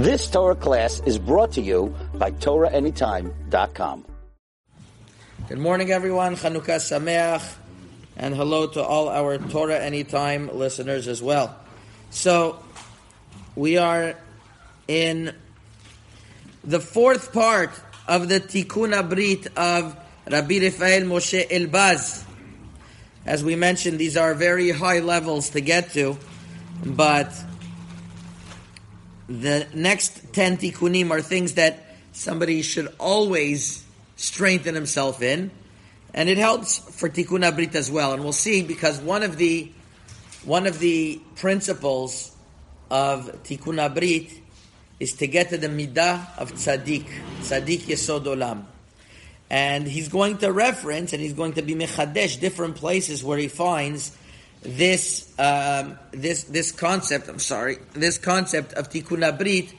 This Torah class is brought to you by TorahAnytime.com. Good morning, everyone. Chanukah Sameach, and hello to all our Torah Anytime listeners as well. So, we are in the fourth part of the Tikkun Abrit of Rabbi Rafael Moshe Elbaz. As we mentioned, these are very high levels to get to, but the next 10 tikkunim are things that somebody should always strengthen himself in. And it helps for tikkun abrit as well. And we'll see because one of the, one of the principles of tikkun abrit is to get to the midah of tzaddik, tzaddik yesod olam. And he's going to reference and he's going to be mechadesh different places where he finds this um, this this concept. I'm sorry, this concept of tikkun abrit,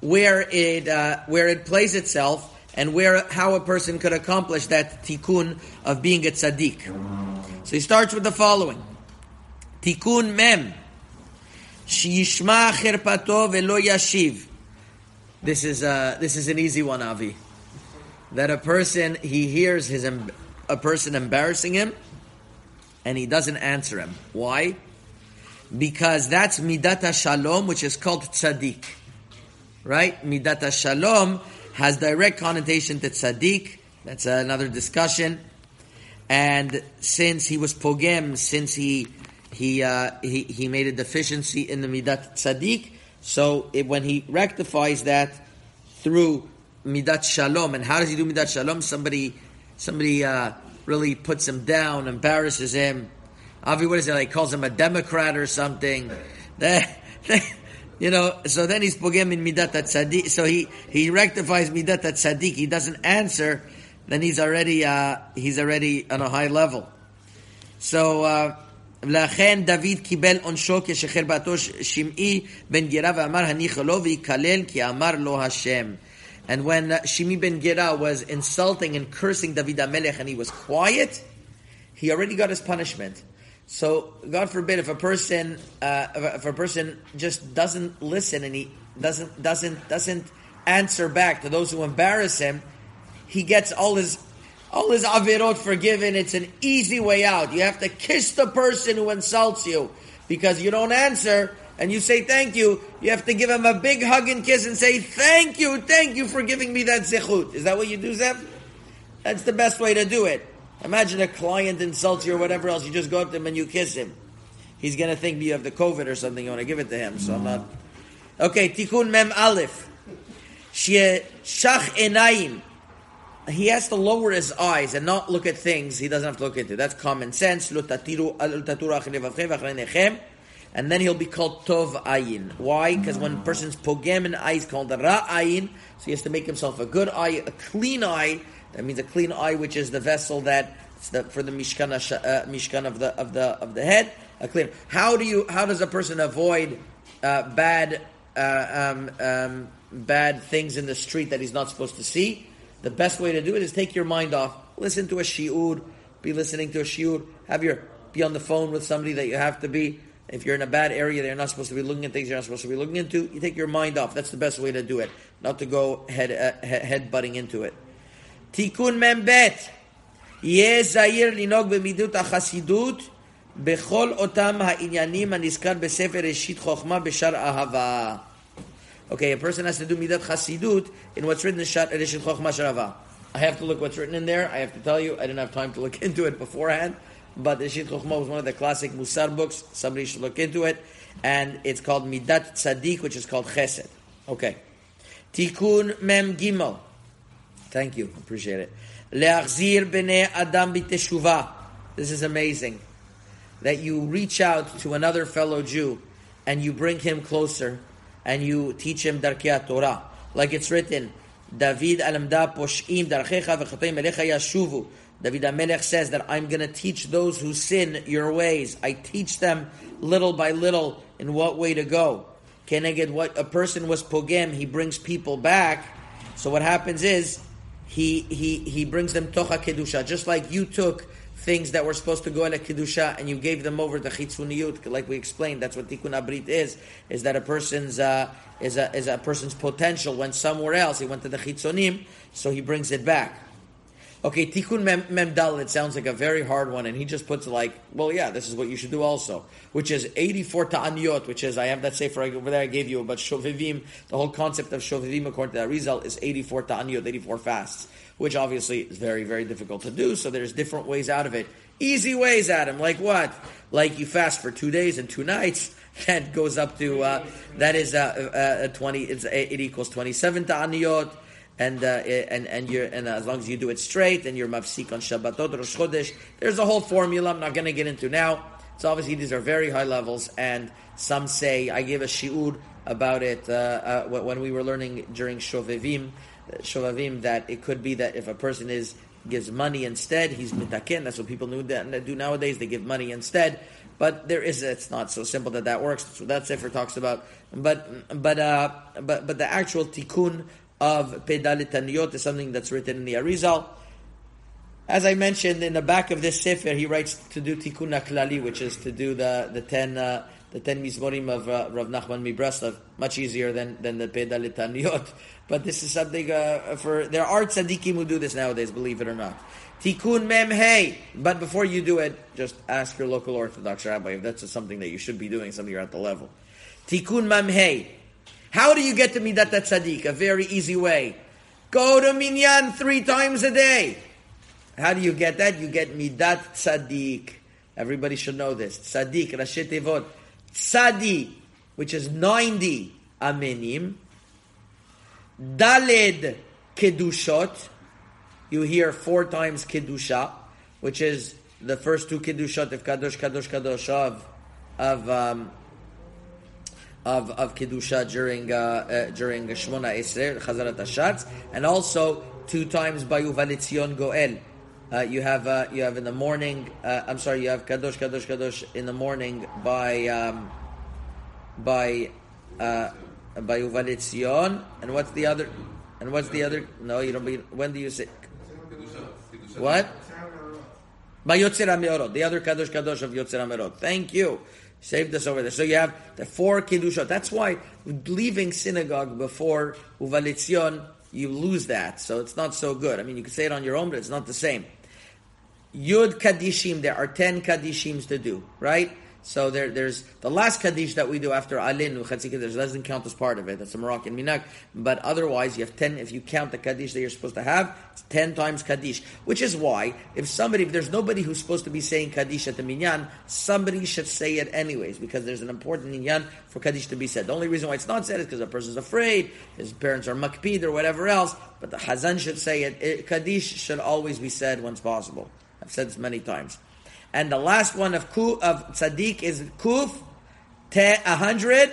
where it uh, where it plays itself and where how a person could accomplish that tikkun of being a tzaddik. So he starts with the following: tikkun mem shiyishma cherpato velo yashiv. This is uh, this is an easy one, Avi. That a person he hears his a person embarrassing him and he doesn't answer him. Why? Because that's midata shalom, which is called tzaddik. Right? Midata shalom has direct connotation to tzaddik. That's another discussion. And since he was pogem, since he he uh, he he made a deficiency in the midat tzaddik, so it, when he rectifies that through midat shalom, and how does he do midat shalom? Somebody somebody uh, really puts him down, embarrasses him. Avi, what is it? Like calls him a Democrat or something. you know, so then he's pogem in midat tzaddik. So he he rectifies midat tzaddik. He doesn't answer. Then he's already uh, he's already on a high level. So. לכן דוד קיבל עונשו כשחר בתו שמעי בן גירה ואמר הניחו לו ויקלל כי אמר לו השם. And when Shimi ben Gira was insulting and cursing David Amelech and he was quiet, he already got his punishment. So, God forbid, if a person, uh, if a person just doesn't listen and he doesn't doesn't doesn't answer back to those who embarrass him, he gets all his all his avirot forgiven. It's an easy way out. You have to kiss the person who insults you because you don't answer and you say thank you, you have to give him a big hug and kiss and say thank you, thank you for giving me that zechut. Is that what you do, Zev? That's the best way to do it. Imagine a client insults you or whatever else, you just go up to him and you kiss him. He's going to think you have the COVID or something, you want to give it to him, so I'm not... Okay, Tikkun Mem Aleph. She shach Enayim. He has to lower his eyes and not look at things he doesn't have to look into. That's common sense and then he'll be called Tov Ayin. Why? Because when a person's Pogem in eye is called Ra Ayin, so he has to make himself a good eye, a clean eye. That means a clean eye, which is the vessel that for the mishkan, uh, mishkan of the of the of the head. A clean. How do you? How does a person avoid uh, bad uh, um, um, bad things in the street that he's not supposed to see? The best way to do it is take your mind off. Listen to a shiur. Be listening to a shiur. Have your be on the phone with somebody that you have to be. If you're in a bad area they're not supposed to be looking at things you're not supposed to be looking into, you take your mind off. That's the best way to do it. Not to go head, uh, head butting into it. Tikkun membet. יהיה זהיר לנהוג במידות החסידות בכל אותם העניינים הנזכר בספר ראשית חוכמה בשאר אהבה. Okay, a person has to do midat chasidut in what's written in Rishit Chochma Sharava. I have to look what's written in there. I have to tell you, I didn't have time to look into it beforehand but the Shit Chokhmah was one of the classic Musar books. Somebody should look into it. And it's called Midat Tzaddik, which is called Chesed. Okay. Tikkun Mem Gimel. Thank you. Appreciate it. Le'achzir b'nei adam b'teshuva. This is amazing. That you reach out to another fellow Jew and you bring him closer and you teach him Darkei Torah. Like it's written, David alamda posh'im darchecha v'chatoim elecha yashuvu. David Amelech says that I'm going to teach those who sin your ways. I teach them little by little in what way to go. Keneged, what a person was pogem, he brings people back. So what happens is he he he brings them tocha kedusha, just like you took things that were supposed to go in a kedusha, and you gave them over to chitzuniyut, like we explained. That's what tikkun abrit is: is that a person's uh, is a is a person's potential went somewhere else. He went to the chitzunim, so he brings it back. Okay, tikkun mem, mem dal. It sounds like a very hard one, and he just puts like, well, yeah, this is what you should do also, which is eighty-four ta'aniyot, which is I have that sefer over there I gave you about shovivim. The whole concept of shovivim according to that result is eighty-four ta'aniyot, eighty-four fasts, which obviously is very very difficult to do. So there's different ways out of it. Easy ways, Adam. Like what? Like you fast for two days and two nights. That goes up to uh, that is uh, uh, twenty. it equals twenty-seven ta'aniyot and uh, and and you and as long as you do it straight and you're mafsik on Shabbatot Rosh Chodesh, there's a whole formula. I'm not going to get into now. So obviously these are very high levels, and some say I gave a shiur about it uh, uh, when we were learning during Shovevim, Shovavim that it could be that if a person is gives money instead, he's mitakin. That's what people do nowadays. They give money instead. But there is it's not so simple that that works. That's what that sefer talks about. But but uh, but but the actual tikkun of Pedalit Taniyot is something that's written in the Arizal. As I mentioned in the back of this sefer, he writes to do Tikkun Klali, which is to do the the ten uh, the ten mizmorim of uh, Rav Nachman Mibreslov, much easier than than the Pedalit Taniyot. But this is something uh, for there are tzaddikim who do this nowadays, believe it or not. Tikkun Mem Hey. But before you do it, just ask your local Orthodox rabbi if that's something that you should be doing, something you're at the level. Tikkun Mem Hey. How do you get to Midat Tzaddik? A very easy way. Go to Minyan three times a day. How do you get that? You get Midat Tzaddik. Everybody should know this. Tzaddik, Rashi Tevot. Tzadi, which is 90 amenim. Daled Kedushot. You hear four times Kedusha, which is the first two Kedushot of Kadosh, Kadosh, Kadosh of, of um, of, of kedusha during uh, uh, during Shmona Esrer Chazarat Hashatz, and also two times by Uvalitzion Goel. Uh, you have uh, you have in the morning. Uh, I'm sorry, you have kadosh kadosh kadosh in the morning by um, by uh, by Uvalitzion, and what's the other? And what's the other? No, you don't. Be, when do you say? What? By Yotzer Amerot, the other kadosh kadosh of Yotzer Amerot. Thank you. Saved us over there. So you have the four kedushot. That's why leaving synagogue before uvalitzion, you lose that. So it's not so good. I mean, you can say it on your own, but it's not the same. Yud kadishim. There are ten kadishims to do, right? So there, there's the last kaddish that we do after alin chetzi kaddish doesn't count as part of it. That's a Moroccan minhag. But otherwise, you have ten. If you count the kaddish that you're supposed to have, it's ten times kaddish. Which is why, if somebody, if there's nobody who's supposed to be saying kaddish at the minyan, somebody should say it anyways because there's an important minyan for kaddish to be said. The only reason why it's not said is because a person's afraid, his parents are makpid or whatever else. But the hazan should say it. it kaddish should always be said once possible. I've said this many times. And the last one of Kuf, of tzaddik is kuf, te, a hundred,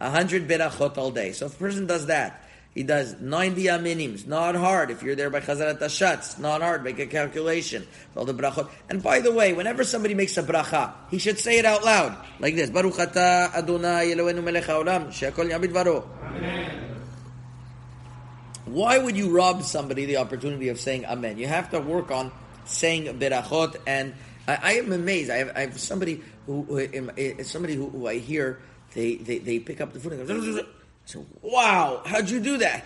a hundred berachot all day. So if a person does that, he does 90 aminim. Not hard. If you're there by Chazarat Hashatz, not hard. Make a calculation. All the brachot. And by the way, whenever somebody makes a bracha, he should say it out loud. Like this. Baruch ata Adonai Eloheinu melech haolam. She'akol yamid varo. Why would you rob somebody the opportunity of saying Amen? You have to work on saying berachot and I, I am amazed. I have, I have somebody who, who eh, somebody who, who, I hear they, they, they pick up the food and go, so, wow, how'd you do that?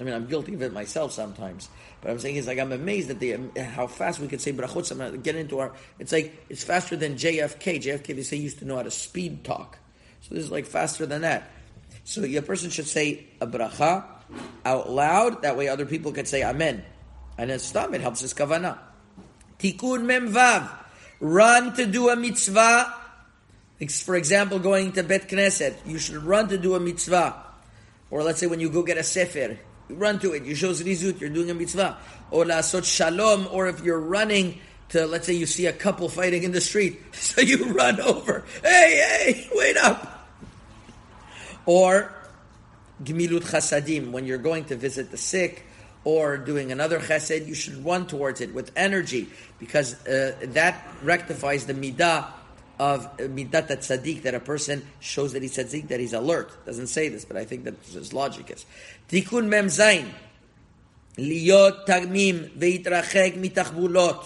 I mean, I'm guilty of it myself sometimes, but I'm saying it's like I'm amazed at the how fast we could say brachot. I'm uh, get into our. It's like it's faster than JFK. JFK they say used to know how to speed talk, so this is like faster than that. So your person should say a bracha out loud. That way, other people can say Amen, and it's stam. It helps us kavana. Tikkun memvav run to do a mitzvah. For example, going to Bet Knesset, you should run to do a mitzvah. Or let's say when you go get a sefer, you run to it. You show zrizut, you're doing a mitzvah. Or la'asot shalom, or if you're running to, let's say you see a couple fighting in the street, so you run over. Hey, hey, wait up. Or gemilut chasadim, when you're going to visit the sick, or doing another chesed, you should run towards it with energy because uh, that rectifies the midah of uh, midat tzaddik that a person shows that he's tzaddik, that he's alert. Doesn't say this, but I think that his logic is. Tikkun mem zayin. Liyot tagmim veitrachek mitachbulot.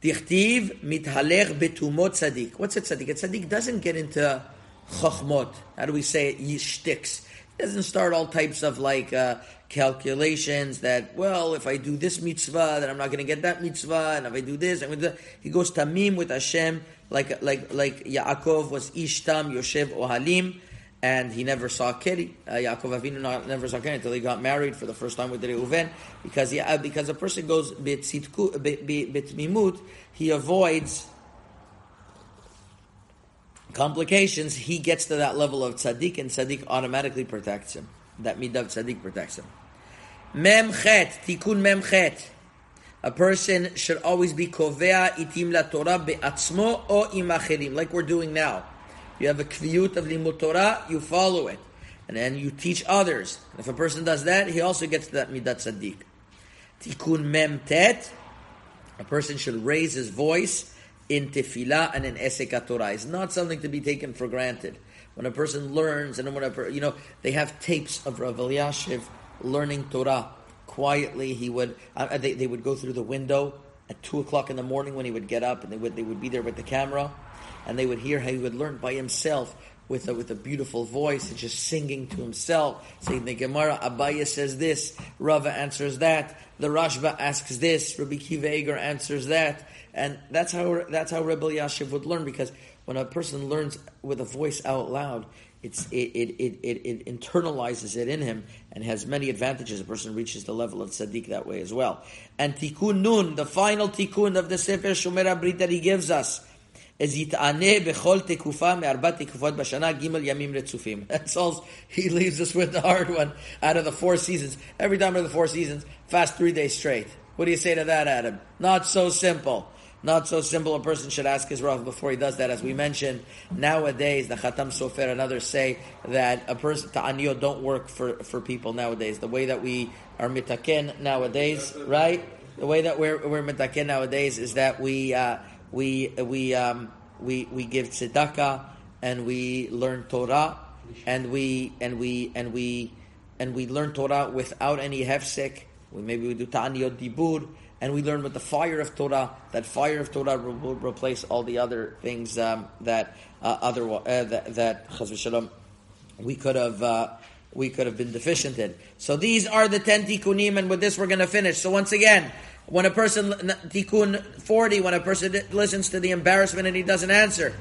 Dichtiv mithalech betumot tzaddik. What's a tzaddik? A tzaddik doesn't get into chachmot. How do we say it? Yishtiks. He doesn't start all types of like uh, calculations that, well, if I do this mitzvah, then I'm not going to get that mitzvah, and if I do this, I'm going to. He goes tamim with Hashem, like like like Yaakov was ishtam yoshev ohalim, and he never saw Keri. Uh, Yaakov Avinu not, never saw Keri until he got married for the first time with Reuven, because he, uh, because a person goes bitmimut, he avoids complications, he gets to that level of tzaddik, and tzaddik automatically protects him. That midah of tzaddik protects him. Memchet, tikkun memchet. A person should always be kovea itim la Torah be'atzmo o imacherim, like we're doing now. You have a kviyut of limut Torah, you follow it. And then you teach others. And if a person does that, he also gets that midat tzaddik. Tikkun memtet, a person should raise his voice in tefillah and in esek Torah. It's not something to be taken for granted. When a person learns, and a, you know, they have tapes of Rav Elyashiv learning Torah quietly. He would, uh, they, they would go through the window at two o'clock in the morning when he would get up, and they would they would be there with the camera, and they would hear how he would learn by himself with a, with a beautiful voice and just singing to himself, saying the Gemara, Abaye says this, Rava answers that, the Rashba asks this, Rabbi Akiva Eiger answers that, and that's how that's how Reb Elyashiv would learn because when a person learns with a voice out loud, it's it it, it, it, it internalizes it in him and has many advantages. A person reaches the level of tzaddik that way as well. And tikkun nun, the final tikkun of the Sefer Shomer Abrit that he gives us is yit'aneh bechol tekufa me'arba tekufot b'shana gimel yamim retzufim. That's all he leaves us with the hard one out of the four seasons. Every time of the four seasons, fast three days straight. What do you say to that, Adam? Not so simple. Not so simple. A person should ask his Rav before he does that. As we mentioned, nowadays, the Khatam Sofer and others say that a person, ta'aniyot, don't work for, for people nowadays. The way that we are mitaken nowadays, right? The way that we're, we're mitaken nowadays is that we, uh, we, we, um, we, we give tzedakah and we learn Torah and we, and we, and we, and we learn Torah without any hefsek. We, maybe we do ta'aniyot dibur and we learn with the fire of Torah that fire of Torah will, replace all the other things um, that uh, other uh, that, that Shalom, we could have uh, we could have been deficient in. So these are the ten tikkunim, and with this we're going to finish. So once again, when a person tikkun forty, when a person listens to the embarrassment and he doesn't answer,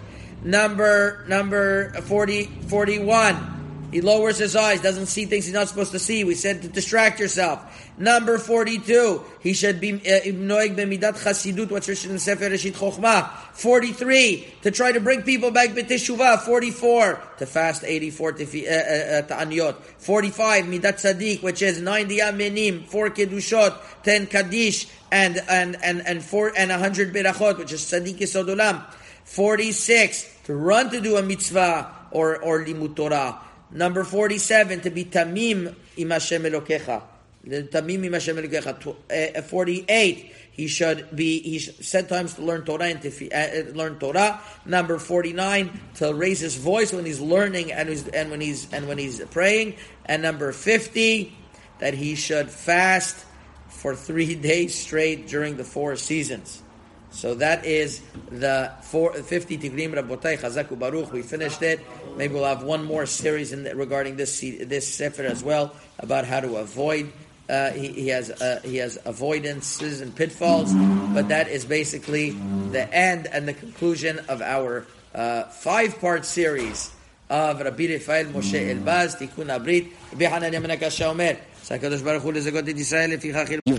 number number 40, 41, he lowers his eyes, doesn't see things he's not supposed to see. We said to distract yourself. Number 42, he should be uh, noeg b'midat chasidut, what's written in Sefer Reshit Chochmah. 43, to try to bring people back b'teshuvah. 44, to fast 84 to uh, uh, ta'aniyot. 45, midat tzaddik, which is 90 amenim, 4 kedushot, 10 kaddish, and, and, and, and, four, and 100 berachot, which is tzaddik yesod olam. 46, to run to do a mitzvah or, or limut Torah. Number 47, to be tamim im Hashem Elokecha. Tamim im Hashem Elokecha. Uh, 48, he should be, he should set times to learn Torah and to uh, learn Torah. Number 49, to raise his voice when he's learning and, he's, and when he's, and when he's praying. And number 50, that he should fast for three days straight during the four seasons. So that is the four, 50 Tigrim Rabotai Chazaku Baruch. We finished it. Maybe we'll have one more series in the, regarding this this sefer as well about how to avoid. Uh, he, he, has uh, he has avoidances and pitfalls, but that is basically the end and the conclusion of our uh, five part series of Rabbi Rafael Moshe Elbaz Tikkun Abrit